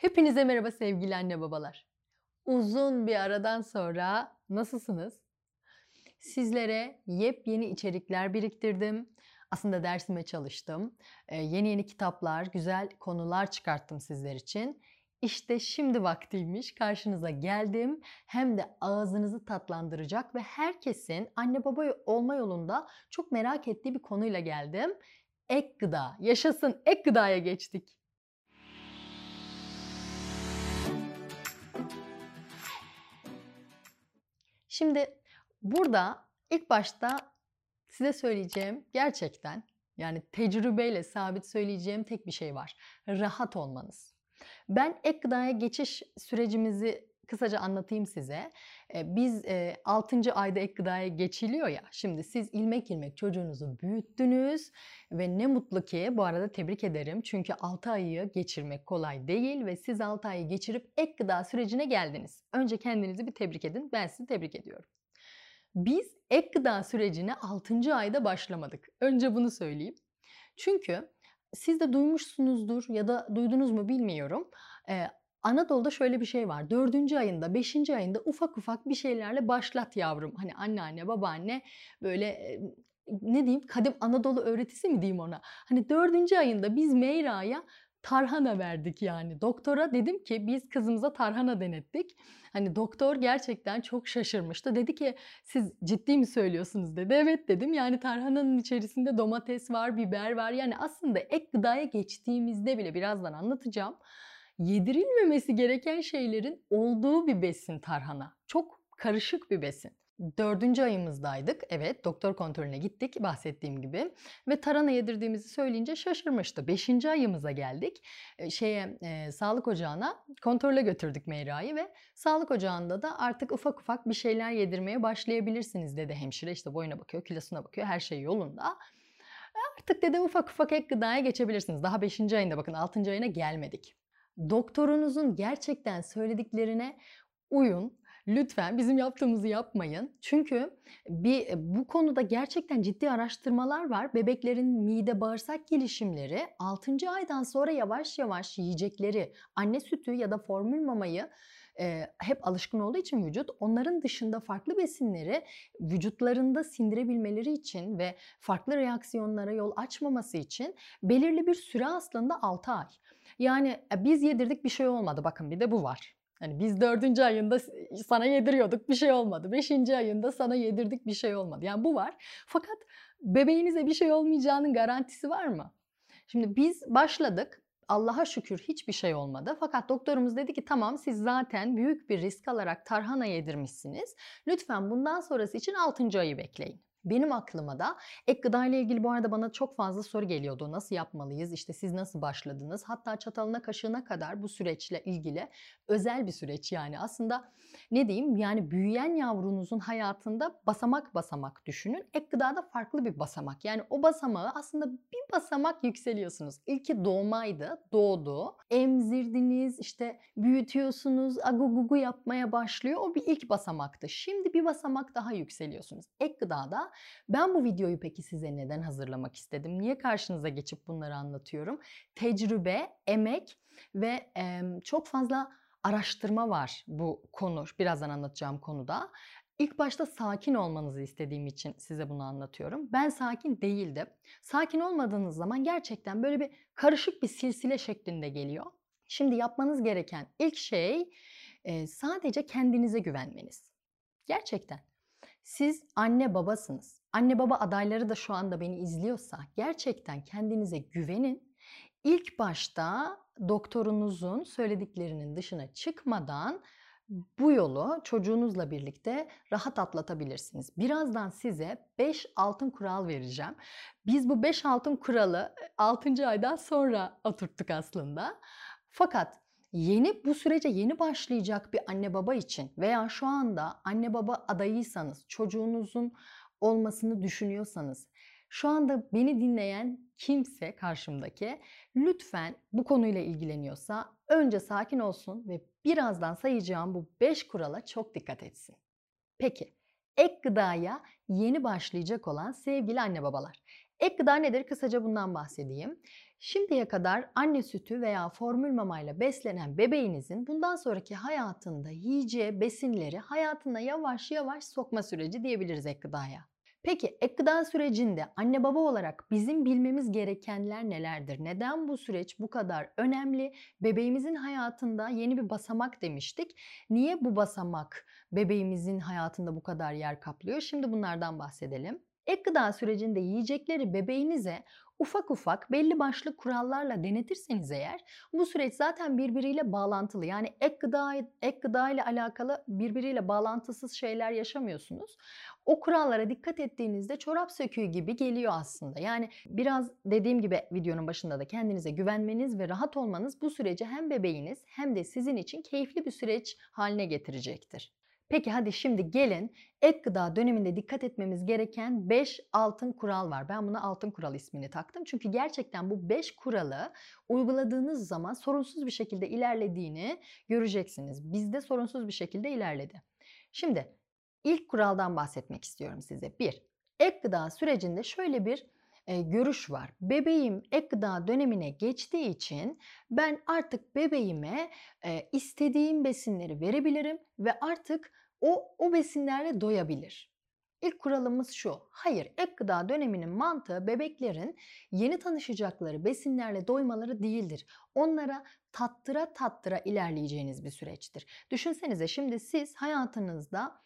Hepinize merhaba sevgili anne babalar. Uzun bir aradan sonra nasılsınız? Sizlere yepyeni içerikler biriktirdim. Aslında dersime çalıştım. Ee, yeni yeni kitaplar, güzel konular çıkarttım sizler için. İşte şimdi vaktiymiş. Karşınıza geldim. Hem de ağzınızı tatlandıracak ve herkesin anne baba olma yolunda çok merak ettiği bir konuyla geldim. Ek gıda. Yaşasın ek gıdaya geçtik. Şimdi burada ilk başta size söyleyeceğim gerçekten yani tecrübeyle sabit söyleyeceğim tek bir şey var. Rahat olmanız. Ben ek gıdaya geçiş sürecimizi kısaca anlatayım size. Biz 6. ayda ek gıdaya geçiliyor ya. Şimdi siz ilmek ilmek çocuğunuzu büyüttünüz ve ne mutlu ki bu arada tebrik ederim. Çünkü 6 ayı geçirmek kolay değil ve siz 6 ayı geçirip ek gıda sürecine geldiniz. Önce kendinizi bir tebrik edin. Ben sizi tebrik ediyorum. Biz ek gıda sürecine 6. ayda başlamadık. Önce bunu söyleyeyim. Çünkü siz de duymuşsunuzdur ya da duydunuz mu bilmiyorum. Anadolu'da şöyle bir şey var. Dördüncü ayında, beşinci ayında ufak ufak bir şeylerle başlat yavrum. Hani anneanne, babaanne böyle ne diyeyim kadim Anadolu öğretisi mi diyeyim ona. Hani dördüncü ayında biz Meyra'ya tarhana verdik yani. Doktora dedim ki biz kızımıza tarhana denettik. Hani doktor gerçekten çok şaşırmıştı. Dedi ki siz ciddi mi söylüyorsunuz dedi. Evet dedim yani tarhananın içerisinde domates var, biber var. Yani aslında ek gıdaya geçtiğimizde bile birazdan anlatacağım yedirilmemesi gereken şeylerin olduğu bir besin tarhana. Çok karışık bir besin. Dördüncü ayımızdaydık. Evet doktor kontrolüne gittik bahsettiğim gibi. Ve tarhana yedirdiğimizi söyleyince şaşırmıştı. Beşinci ayımıza geldik. Şeye e, sağlık ocağına kontrole götürdük Meyra'yı ve sağlık ocağında da artık ufak ufak bir şeyler yedirmeye başlayabilirsiniz dedi hemşire. İşte boyuna bakıyor, kilosuna bakıyor her şey yolunda. Artık dedim ufak ufak ek gıdaya geçebilirsiniz. Daha 5. ayında bakın 6. ayına gelmedik doktorunuzun gerçekten söylediklerine uyun. Lütfen bizim yaptığımızı yapmayın. Çünkü bir bu konuda gerçekten ciddi araştırmalar var. Bebeklerin mide bağırsak gelişimleri 6. aydan sonra yavaş yavaş yiyecekleri anne sütü ya da formül mamayı e, hep alışkın olduğu için vücut onların dışında farklı besinleri vücutlarında sindirebilmeleri için ve farklı reaksiyonlara yol açmaması için belirli bir süre aslında 6 ay. Yani e, biz yedirdik bir şey olmadı. Bakın bir de bu var. Hani biz dördüncü ayında sana yediriyorduk bir şey olmadı. Beşinci ayında sana yedirdik bir şey olmadı. Yani bu var. Fakat bebeğinize bir şey olmayacağının garantisi var mı? Şimdi biz başladık. Allah'a şükür hiçbir şey olmadı. Fakat doktorumuz dedi ki tamam siz zaten büyük bir risk alarak tarhana yedirmişsiniz. Lütfen bundan sonrası için 6. ayı bekleyin. Benim aklıma da ek gıda ile ilgili bu arada bana çok fazla soru geliyordu. Nasıl yapmalıyız? İşte siz nasıl başladınız? Hatta çatalına kaşığına kadar bu süreçle ilgili özel bir süreç yani. Aslında ne diyeyim? Yani büyüyen yavrunuzun hayatında basamak basamak düşünün. Ek gıdada farklı bir basamak. Yani o basamağı aslında bir basamak yükseliyorsunuz. İlki doğmaydı, doğdu. Emzirdiniz, işte büyütüyorsunuz, agugugu yapmaya başlıyor. O bir ilk basamaktı. Şimdi bir basamak daha yükseliyorsunuz. Ek gıdada ben bu videoyu peki size neden hazırlamak istedim? Niye karşınıza geçip bunları anlatıyorum? Tecrübe, emek ve e, çok fazla araştırma var bu konu. Birazdan anlatacağım konuda. İlk başta sakin olmanızı istediğim için size bunu anlatıyorum. Ben sakin değildim. Sakin olmadığınız zaman gerçekten böyle bir karışık bir silsile şeklinde geliyor. Şimdi yapmanız gereken ilk şey sadece kendinize güvenmeniz. Gerçekten. Siz anne babasınız. Anne baba adayları da şu anda beni izliyorsa gerçekten kendinize güvenin. İlk başta doktorunuzun söylediklerinin dışına çıkmadan bu yolu çocuğunuzla birlikte rahat atlatabilirsiniz. Birazdan size 5 altın kural vereceğim. Biz bu 5 altın kuralı 6. aydan sonra oturttuk aslında. Fakat Yeni bu sürece yeni başlayacak bir anne baba için veya şu anda anne baba adayıysanız, çocuğunuzun olmasını düşünüyorsanız, şu anda beni dinleyen kimse karşımdaki lütfen bu konuyla ilgileniyorsa önce sakin olsun ve birazdan sayacağım bu 5 kurala çok dikkat etsin. Peki, ek gıdaya yeni başlayacak olan sevgili anne babalar. Ek gıda nedir? Kısaca bundan bahsedeyim. Şimdiye kadar anne sütü veya formül mamayla beslenen bebeğinizin bundan sonraki hayatında yiyeceği besinleri hayatına yavaş yavaş sokma süreci diyebiliriz ek gıdaya. Peki ek gıda sürecinde anne baba olarak bizim bilmemiz gerekenler nelerdir? Neden bu süreç bu kadar önemli? Bebeğimizin hayatında yeni bir basamak demiştik. Niye bu basamak bebeğimizin hayatında bu kadar yer kaplıyor? Şimdi bunlardan bahsedelim. Ek gıda sürecinde yiyecekleri bebeğinize ufak ufak belli başlı kurallarla denetirseniz eğer bu süreç zaten birbiriyle bağlantılı. Yani ek gıda ek gıda ile alakalı birbiriyle bağlantısız şeyler yaşamıyorsunuz. O kurallara dikkat ettiğinizde çorap söküğü gibi geliyor aslında. Yani biraz dediğim gibi videonun başında da kendinize güvenmeniz ve rahat olmanız bu süreci hem bebeğiniz hem de sizin için keyifli bir süreç haline getirecektir. Peki hadi şimdi gelin ek gıda döneminde dikkat etmemiz gereken 5 altın kural var. Ben buna altın kural ismini taktım. Çünkü gerçekten bu 5 kuralı uyguladığınız zaman sorunsuz bir şekilde ilerlediğini göreceksiniz. Bizde sorunsuz bir şekilde ilerledi. Şimdi ilk kuraldan bahsetmek istiyorum size. 1. Ek gıda sürecinde şöyle bir görüş var. Bebeğim ek gıda dönemine geçtiği için ben artık bebeğime e, istediğim besinleri verebilirim ve artık o o besinlerle doyabilir. İlk kuralımız şu. Hayır, ek gıda döneminin mantığı bebeklerin yeni tanışacakları besinlerle doymaları değildir. Onlara tattıra tattıra ilerleyeceğiniz bir süreçtir. Düşünsenize şimdi siz hayatınızda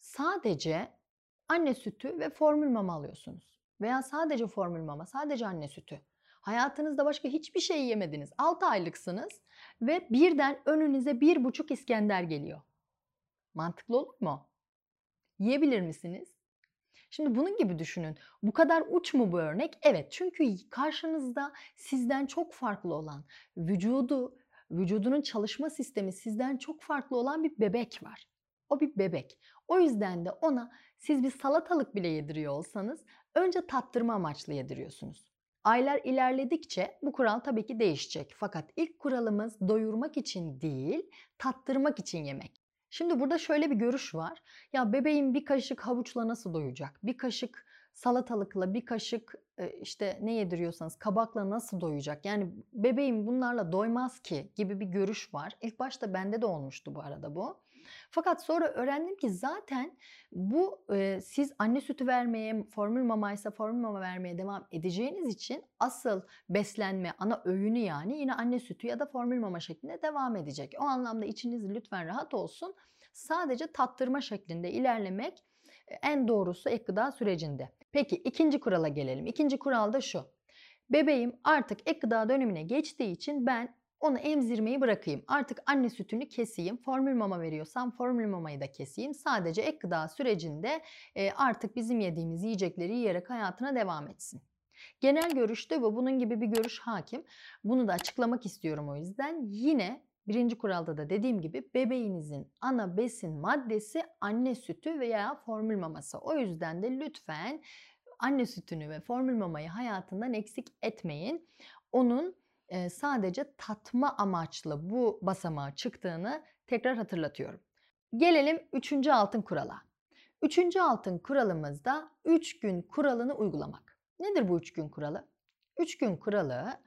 sadece anne sütü ve formül mama alıyorsunuz. Veya sadece formül mama, sadece anne sütü. Hayatınızda başka hiçbir şey yemediniz. 6 aylıksınız ve birden önünüze bir buçuk İskender geliyor. Mantıklı olur mu? Yiyebilir misiniz? Şimdi bunun gibi düşünün. Bu kadar uç mu bu örnek? Evet. Çünkü karşınızda sizden çok farklı olan, vücudu, vücudunun çalışma sistemi sizden çok farklı olan bir bebek var. O bir bebek. O yüzden de ona siz bir salatalık bile yediriyor olsanız önce tattırma amaçlı yediriyorsunuz. Aylar ilerledikçe bu kural tabii ki değişecek. Fakat ilk kuralımız doyurmak için değil, tattırmak için yemek. Şimdi burada şöyle bir görüş var. Ya bebeğim bir kaşık havuçla nasıl doyacak? Bir kaşık salatalıkla, bir kaşık işte ne yediriyorsanız kabakla nasıl doyacak? Yani bebeğim bunlarla doymaz ki gibi bir görüş var. İlk başta bende de olmuştu bu arada bu. Fakat sonra öğrendim ki zaten bu e, siz anne sütü vermeye, formül mamaysa formül mama vermeye devam edeceğiniz için asıl beslenme, ana öğünü yani yine anne sütü ya da formül mama şeklinde devam edecek. O anlamda içiniz lütfen rahat olsun. Sadece tattırma şeklinde ilerlemek en doğrusu ek gıda sürecinde. Peki ikinci kurala gelelim. İkinci kural da şu. Bebeğim artık ek gıda dönemine geçtiği için ben onu emzirmeyi bırakayım. Artık anne sütünü keseyim. Formül mama veriyorsam formül mamayı da keseyim. Sadece ek gıda sürecinde artık bizim yediğimiz yiyecekleri yiyerek hayatına devam etsin. Genel görüşte ve bunun gibi bir görüş hakim. Bunu da açıklamak istiyorum o yüzden. Yine birinci kuralda da dediğim gibi bebeğinizin ana besin maddesi anne sütü veya formül maması. O yüzden de lütfen anne sütünü ve formül mamayı hayatından eksik etmeyin. Onun sadece tatma amaçlı bu basamağa çıktığını tekrar hatırlatıyorum. Gelelim üçüncü altın kurala. Üçüncü altın kuralımızda 3 gün kuralını uygulamak. Nedir bu 3 gün kuralı? 3 gün kuralı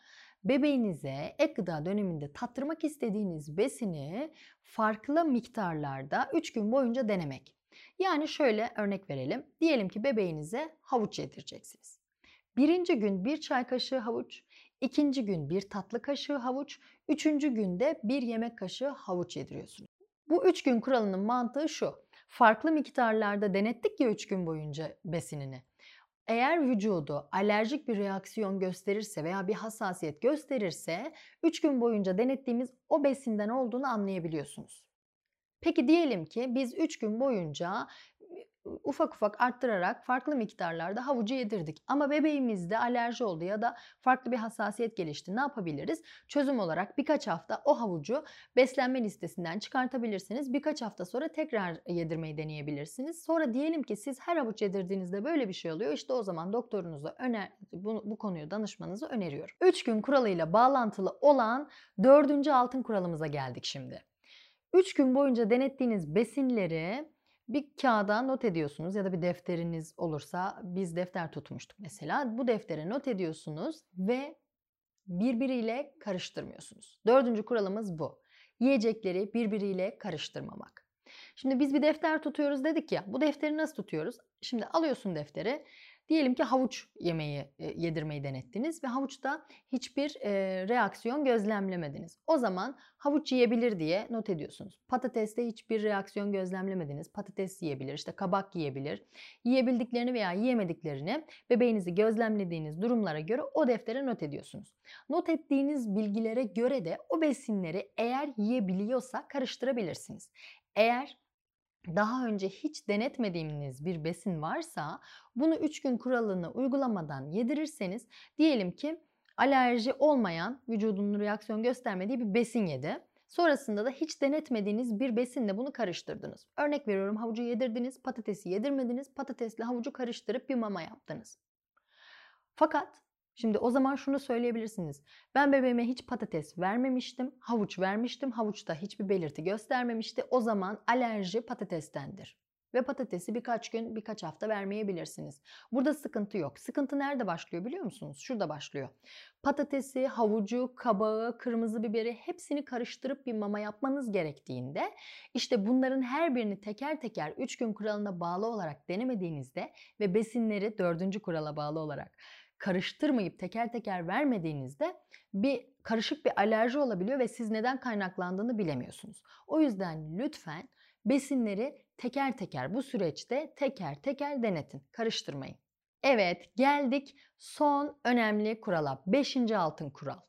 bebeğinize ek gıda döneminde tattırmak istediğiniz besini farklı miktarlarda 3 gün boyunca denemek. Yani şöyle örnek verelim. Diyelim ki bebeğinize havuç yedireceksiniz. Birinci gün bir çay kaşığı havuç, ikinci gün bir tatlı kaşığı havuç, üçüncü günde bir yemek kaşığı havuç yediriyorsunuz. Bu üç gün kuralının mantığı şu. Farklı miktarlarda denettik ya üç gün boyunca besinini. Eğer vücudu alerjik bir reaksiyon gösterirse veya bir hassasiyet gösterirse 3 gün boyunca denettiğimiz o besinden olduğunu anlayabiliyorsunuz. Peki diyelim ki biz 3 gün boyunca ufak ufak arttırarak farklı miktarlarda havucu yedirdik. Ama bebeğimizde alerji oldu ya da farklı bir hassasiyet gelişti. Ne yapabiliriz? Çözüm olarak birkaç hafta o havucu beslenme listesinden çıkartabilirsiniz. Birkaç hafta sonra tekrar yedirmeyi deneyebilirsiniz. Sonra diyelim ki siz her havuç yedirdiğinizde böyle bir şey oluyor. İşte o zaman doktorunuza öner bu, bu konuyu danışmanızı öneriyorum. 3 gün kuralıyla bağlantılı olan dördüncü altın kuralımıza geldik şimdi. 3 gün boyunca denettiğiniz besinleri Bir kağıda not ediyorsunuz ya da bir defteriniz olursa biz defter tutmuştuk mesela. Bu deftere not ediyorsunuz ve birbiriyle karıştırmıyorsunuz. Dördüncü kuralımız bu. Yiyecekleri birbiriyle karıştırmamak. Şimdi biz bir defter tutuyoruz dedik ya. Bu defteri nasıl tutuyoruz? Şimdi alıyorsun defteri. Diyelim ki havuç yemeği e, yedirmeyi denettiniz ve havuçta hiçbir e, reaksiyon gözlemlemediniz. O zaman havuç yiyebilir diye not ediyorsunuz. Patateste hiçbir reaksiyon gözlemlemediniz. Patates yiyebilir, işte kabak yiyebilir. Yiyebildiklerini veya yiyemediklerini bebeğinizi gözlemlediğiniz durumlara göre o deftere not ediyorsunuz. Not ettiğiniz bilgilere göre de o besinleri eğer yiyebiliyorsa karıştırabilirsiniz. Eğer daha önce hiç denetmediğiniz bir besin varsa bunu 3 gün kuralını uygulamadan yedirirseniz diyelim ki alerji olmayan vücudunun reaksiyon göstermediği bir besin yedi. Sonrasında da hiç denetmediğiniz bir besinle bunu karıştırdınız. Örnek veriyorum havucu yedirdiniz, patatesi yedirmediniz, patatesle havucu karıştırıp bir mama yaptınız. Fakat Şimdi o zaman şunu söyleyebilirsiniz. Ben bebeğime hiç patates vermemiştim, havuç vermiştim. Havuçta hiçbir belirti göstermemişti. O zaman alerji patatestendir. Ve patatesi birkaç gün, birkaç hafta vermeyebilirsiniz. Burada sıkıntı yok. Sıkıntı nerede başlıyor biliyor musunuz? Şurada başlıyor. Patatesi, havucu, kabağı, kırmızı biberi hepsini karıştırıp bir mama yapmanız gerektiğinde işte bunların her birini teker teker 3 gün kuralına bağlı olarak denemediğinizde ve besinleri 4. kurala bağlı olarak karıştırmayıp teker teker vermediğinizde bir karışık bir alerji olabiliyor ve siz neden kaynaklandığını bilemiyorsunuz. O yüzden lütfen besinleri teker teker bu süreçte teker teker denetin. Karıştırmayın. Evet geldik son önemli kurala. Beşinci altın kural.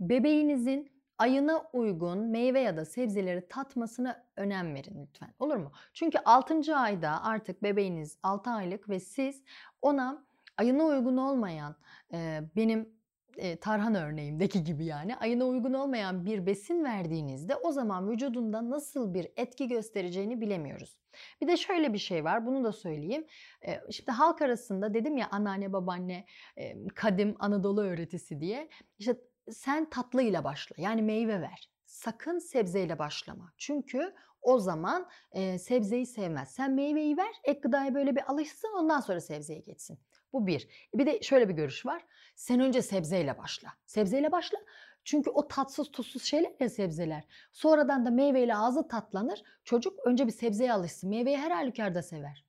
Bebeğinizin ayına uygun meyve ya da sebzeleri tatmasına önem verin lütfen. Olur mu? Çünkü 6. ayda artık bebeğiniz 6 aylık ve siz ona ayına uygun olmayan e, benim e, tarhan örneğimdeki gibi yani ayına uygun olmayan bir besin verdiğinizde o zaman vücudunda nasıl bir etki göstereceğini bilemiyoruz. Bir de şöyle bir şey var bunu da söyleyeyim. E, şimdi halk arasında dedim ya anneanne babaanne e, kadim Anadolu öğretisi diye işte sen tatlıyla başla yani meyve ver. Sakın sebzeyle başlama. Çünkü o zaman e, sebzeyi sevmez. Sen meyveyi ver, ek gıdaya böyle bir alışsın ondan sonra sebzeye geçsin. Bu bir. Bir de şöyle bir görüş var. Sen önce sebzeyle başla. Sebzeyle başla. Çünkü o tatsız tuzsuz şeyler ya sebzeler. Sonradan da meyveyle ağzı tatlanır. Çocuk önce bir sebzeye alışsın. Meyveyi her halükarda sever.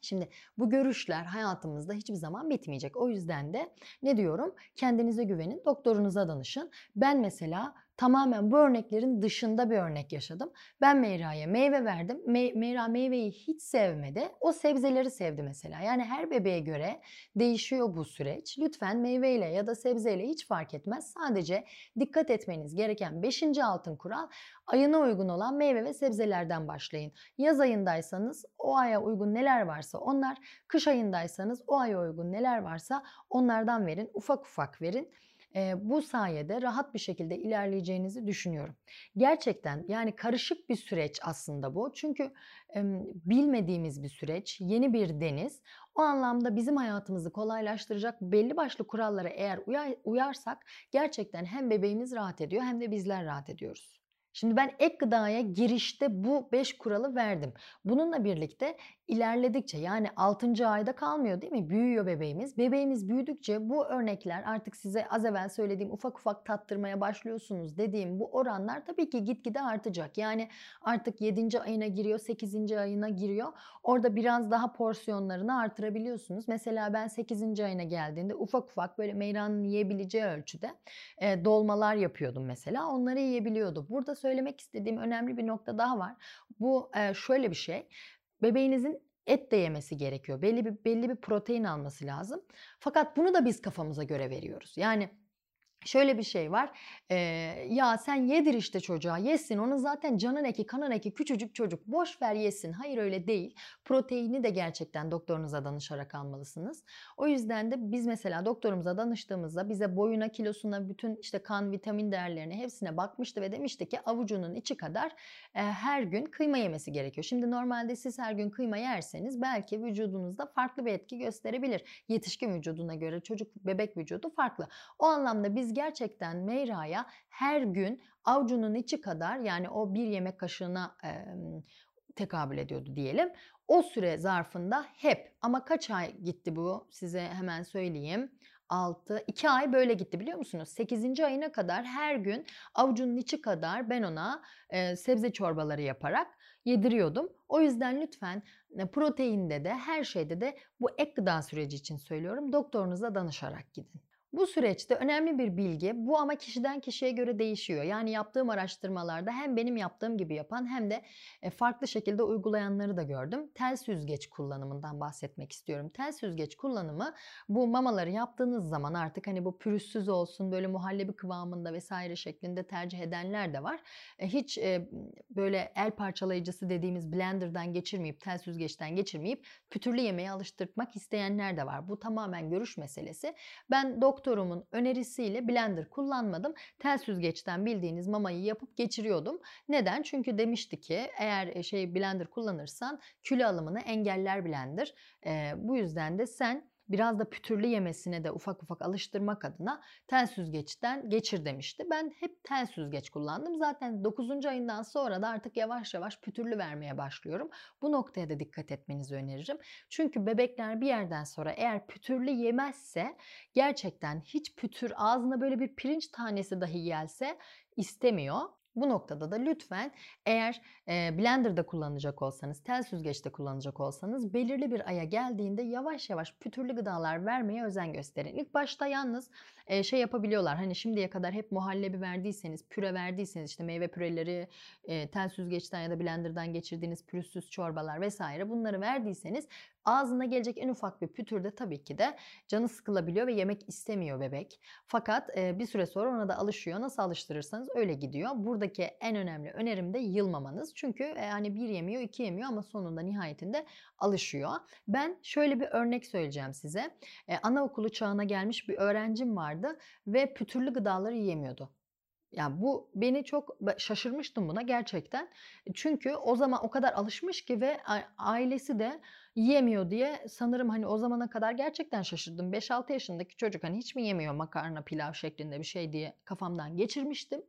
Şimdi bu görüşler hayatımızda hiçbir zaman bitmeyecek. O yüzden de ne diyorum? Kendinize güvenin, doktorunuza danışın. Ben mesela tamamen bu örneklerin dışında bir örnek yaşadım. Ben Meyra'ya meyve verdim. Me Meyra meyveyi hiç sevmedi. O sebzeleri sevdi mesela. Yani her bebeğe göre değişiyor bu süreç. Lütfen meyveyle ya da sebzeyle hiç fark etmez. Sadece dikkat etmeniz gereken 5. altın kural ayına uygun olan meyve ve sebzelerden başlayın. Yaz ayındaysanız o aya uygun neler varsa onlar, kış ayındaysanız o aya uygun neler varsa onlardan verin. Ufak ufak verin e, bu sayede rahat bir şekilde ilerleyeceğinizi düşünüyorum. Gerçekten yani karışık bir süreç aslında bu. Çünkü e, bilmediğimiz bir süreç, yeni bir deniz. O anlamda bizim hayatımızı kolaylaştıracak belli başlı kurallara eğer uyar, uyarsak gerçekten hem bebeğimiz rahat ediyor hem de bizler rahat ediyoruz. Şimdi ben ek gıdaya girişte bu 5 kuralı verdim. Bununla birlikte ilerledikçe yani 6. ayda kalmıyor değil mi? Büyüyor bebeğimiz. Bebeğimiz büyüdükçe bu örnekler artık size az evvel söylediğim ufak ufak tattırmaya başlıyorsunuz dediğim bu oranlar tabii ki gitgide artacak. Yani artık 7. ayına giriyor, 8. ayına giriyor. Orada biraz daha porsiyonlarını artırabiliyorsunuz. Mesela ben 8. ayına geldiğinde ufak ufak böyle meyranın yiyebileceği ölçüde dolmalar yapıyordum mesela. Onları yiyebiliyordu. Burada söylemek istediğim önemli bir nokta daha var. Bu şöyle bir şey. Bebeğinizin et de yemesi gerekiyor. Belli bir belli bir protein alması lazım. Fakat bunu da biz kafamıza göre veriyoruz. Yani Şöyle bir şey var. Ee, ya sen yedir işte çocuğa yesin. Onun zaten canın eki kanın eki küçücük çocuk. Boş ver yesin. Hayır öyle değil. Proteini de gerçekten doktorunuza danışarak almalısınız. O yüzden de biz mesela doktorumuza danıştığımızda bize boyuna kilosuna bütün işte kan vitamin değerlerine hepsine bakmıştı ve demişti ki avucunun içi kadar e, her gün kıyma yemesi gerekiyor. Şimdi normalde siz her gün kıyma yerseniz belki vücudunuzda farklı bir etki gösterebilir. Yetişkin vücuduna göre çocuk bebek vücudu farklı. O anlamda biz gerçekten Meyra'ya her gün avucunun içi kadar yani o bir yemek kaşığına e, tekabül ediyordu diyelim. O süre zarfında hep ama kaç ay gitti bu size hemen söyleyeyim. 6, 2 ay böyle gitti biliyor musunuz? 8. ayına kadar her gün avucunun içi kadar ben ona e, sebze çorbaları yaparak yediriyordum. O yüzden lütfen e, proteinde de her şeyde de bu ek gıda süreci için söylüyorum. Doktorunuza danışarak gidin. Bu süreçte önemli bir bilgi bu ama kişiden kişiye göre değişiyor. Yani yaptığım araştırmalarda hem benim yaptığım gibi yapan hem de e, farklı şekilde uygulayanları da gördüm. Tel süzgeç kullanımından bahsetmek istiyorum. Tel süzgeç kullanımı bu mamaları yaptığınız zaman artık hani bu pürüzsüz olsun böyle muhallebi kıvamında vesaire şeklinde tercih edenler de var. E, hiç e, böyle el parçalayıcısı dediğimiz blenderdan geçirmeyip tel süzgeçten geçirmeyip pütürlü yemeğe alıştırmak isteyenler de var. Bu tamamen görüş meselesi. Ben doktor doktorumun önerisiyle blender kullanmadım. Tel süzgeçten bildiğiniz mamayı yapıp geçiriyordum. Neden? Çünkü demişti ki eğer e, şey blender kullanırsan kilo alımını engeller blender. E, bu yüzden de sen biraz da pütürlü yemesine de ufak ufak alıştırmak adına tel süzgeçten geçir demişti. Ben hep tel süzgeç kullandım. Zaten 9. ayından sonra da artık yavaş yavaş pütürlü vermeye başlıyorum. Bu noktaya da dikkat etmenizi öneririm. Çünkü bebekler bir yerden sonra eğer pütürlü yemezse gerçekten hiç pütür ağzına böyle bir pirinç tanesi dahi gelse istemiyor. Bu noktada da lütfen eğer e, blenderda kullanacak olsanız, tel süzgeçte kullanacak olsanız belirli bir aya geldiğinde yavaş yavaş pütürlü gıdalar vermeye özen gösterin. İlk başta yalnız şey yapabiliyorlar. Hani şimdiye kadar hep muhallebi verdiyseniz, püre verdiyseniz işte meyve püreleri, tel süzgeçten ya da blenderdan geçirdiğiniz pürüzsüz çorbalar vesaire bunları verdiyseniz Ağzına gelecek en ufak bir pütürde tabii ki de canı sıkılabiliyor ve yemek istemiyor bebek. Fakat bir süre sonra ona da alışıyor. Nasıl alıştırırsanız öyle gidiyor. Buradaki en önemli önerim de yılmamanız. Çünkü e, hani bir yemiyor, iki yemiyor ama sonunda nihayetinde alışıyor. Ben şöyle bir örnek söyleyeceğim size. Anaokulu çağına gelmiş bir öğrencim vardı ve pütürlü gıdaları yiyemiyordu. Yani bu beni çok şaşırmıştım buna gerçekten. Çünkü o zaman o kadar alışmış ki ve ailesi de yiyemiyor diye sanırım hani o zamana kadar gerçekten şaşırdım. 5-6 yaşındaki çocuk hani hiç mi yemiyor makarna pilav şeklinde bir şey diye kafamdan geçirmiştim.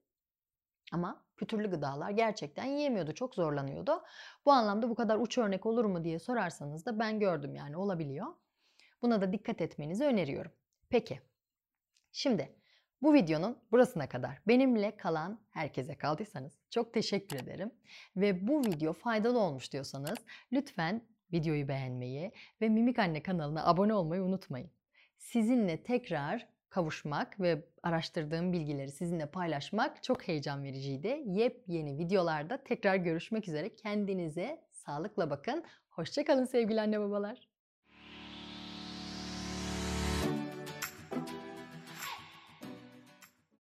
Ama pütürlü gıdalar gerçekten yiyemiyordu, çok zorlanıyordu. Bu anlamda bu kadar uç örnek olur mu diye sorarsanız da ben gördüm yani olabiliyor. Buna da dikkat etmenizi öneriyorum. Peki, şimdi bu videonun burasına kadar benimle kalan herkese kaldıysanız çok teşekkür ederim. Ve bu video faydalı olmuş diyorsanız lütfen videoyu beğenmeyi ve Mimik Anne kanalına abone olmayı unutmayın. Sizinle tekrar kavuşmak ve araştırdığım bilgileri sizinle paylaşmak çok heyecan vericiydi. Yepyeni videolarda tekrar görüşmek üzere. Kendinize sağlıkla bakın. Hoşçakalın sevgili anne babalar.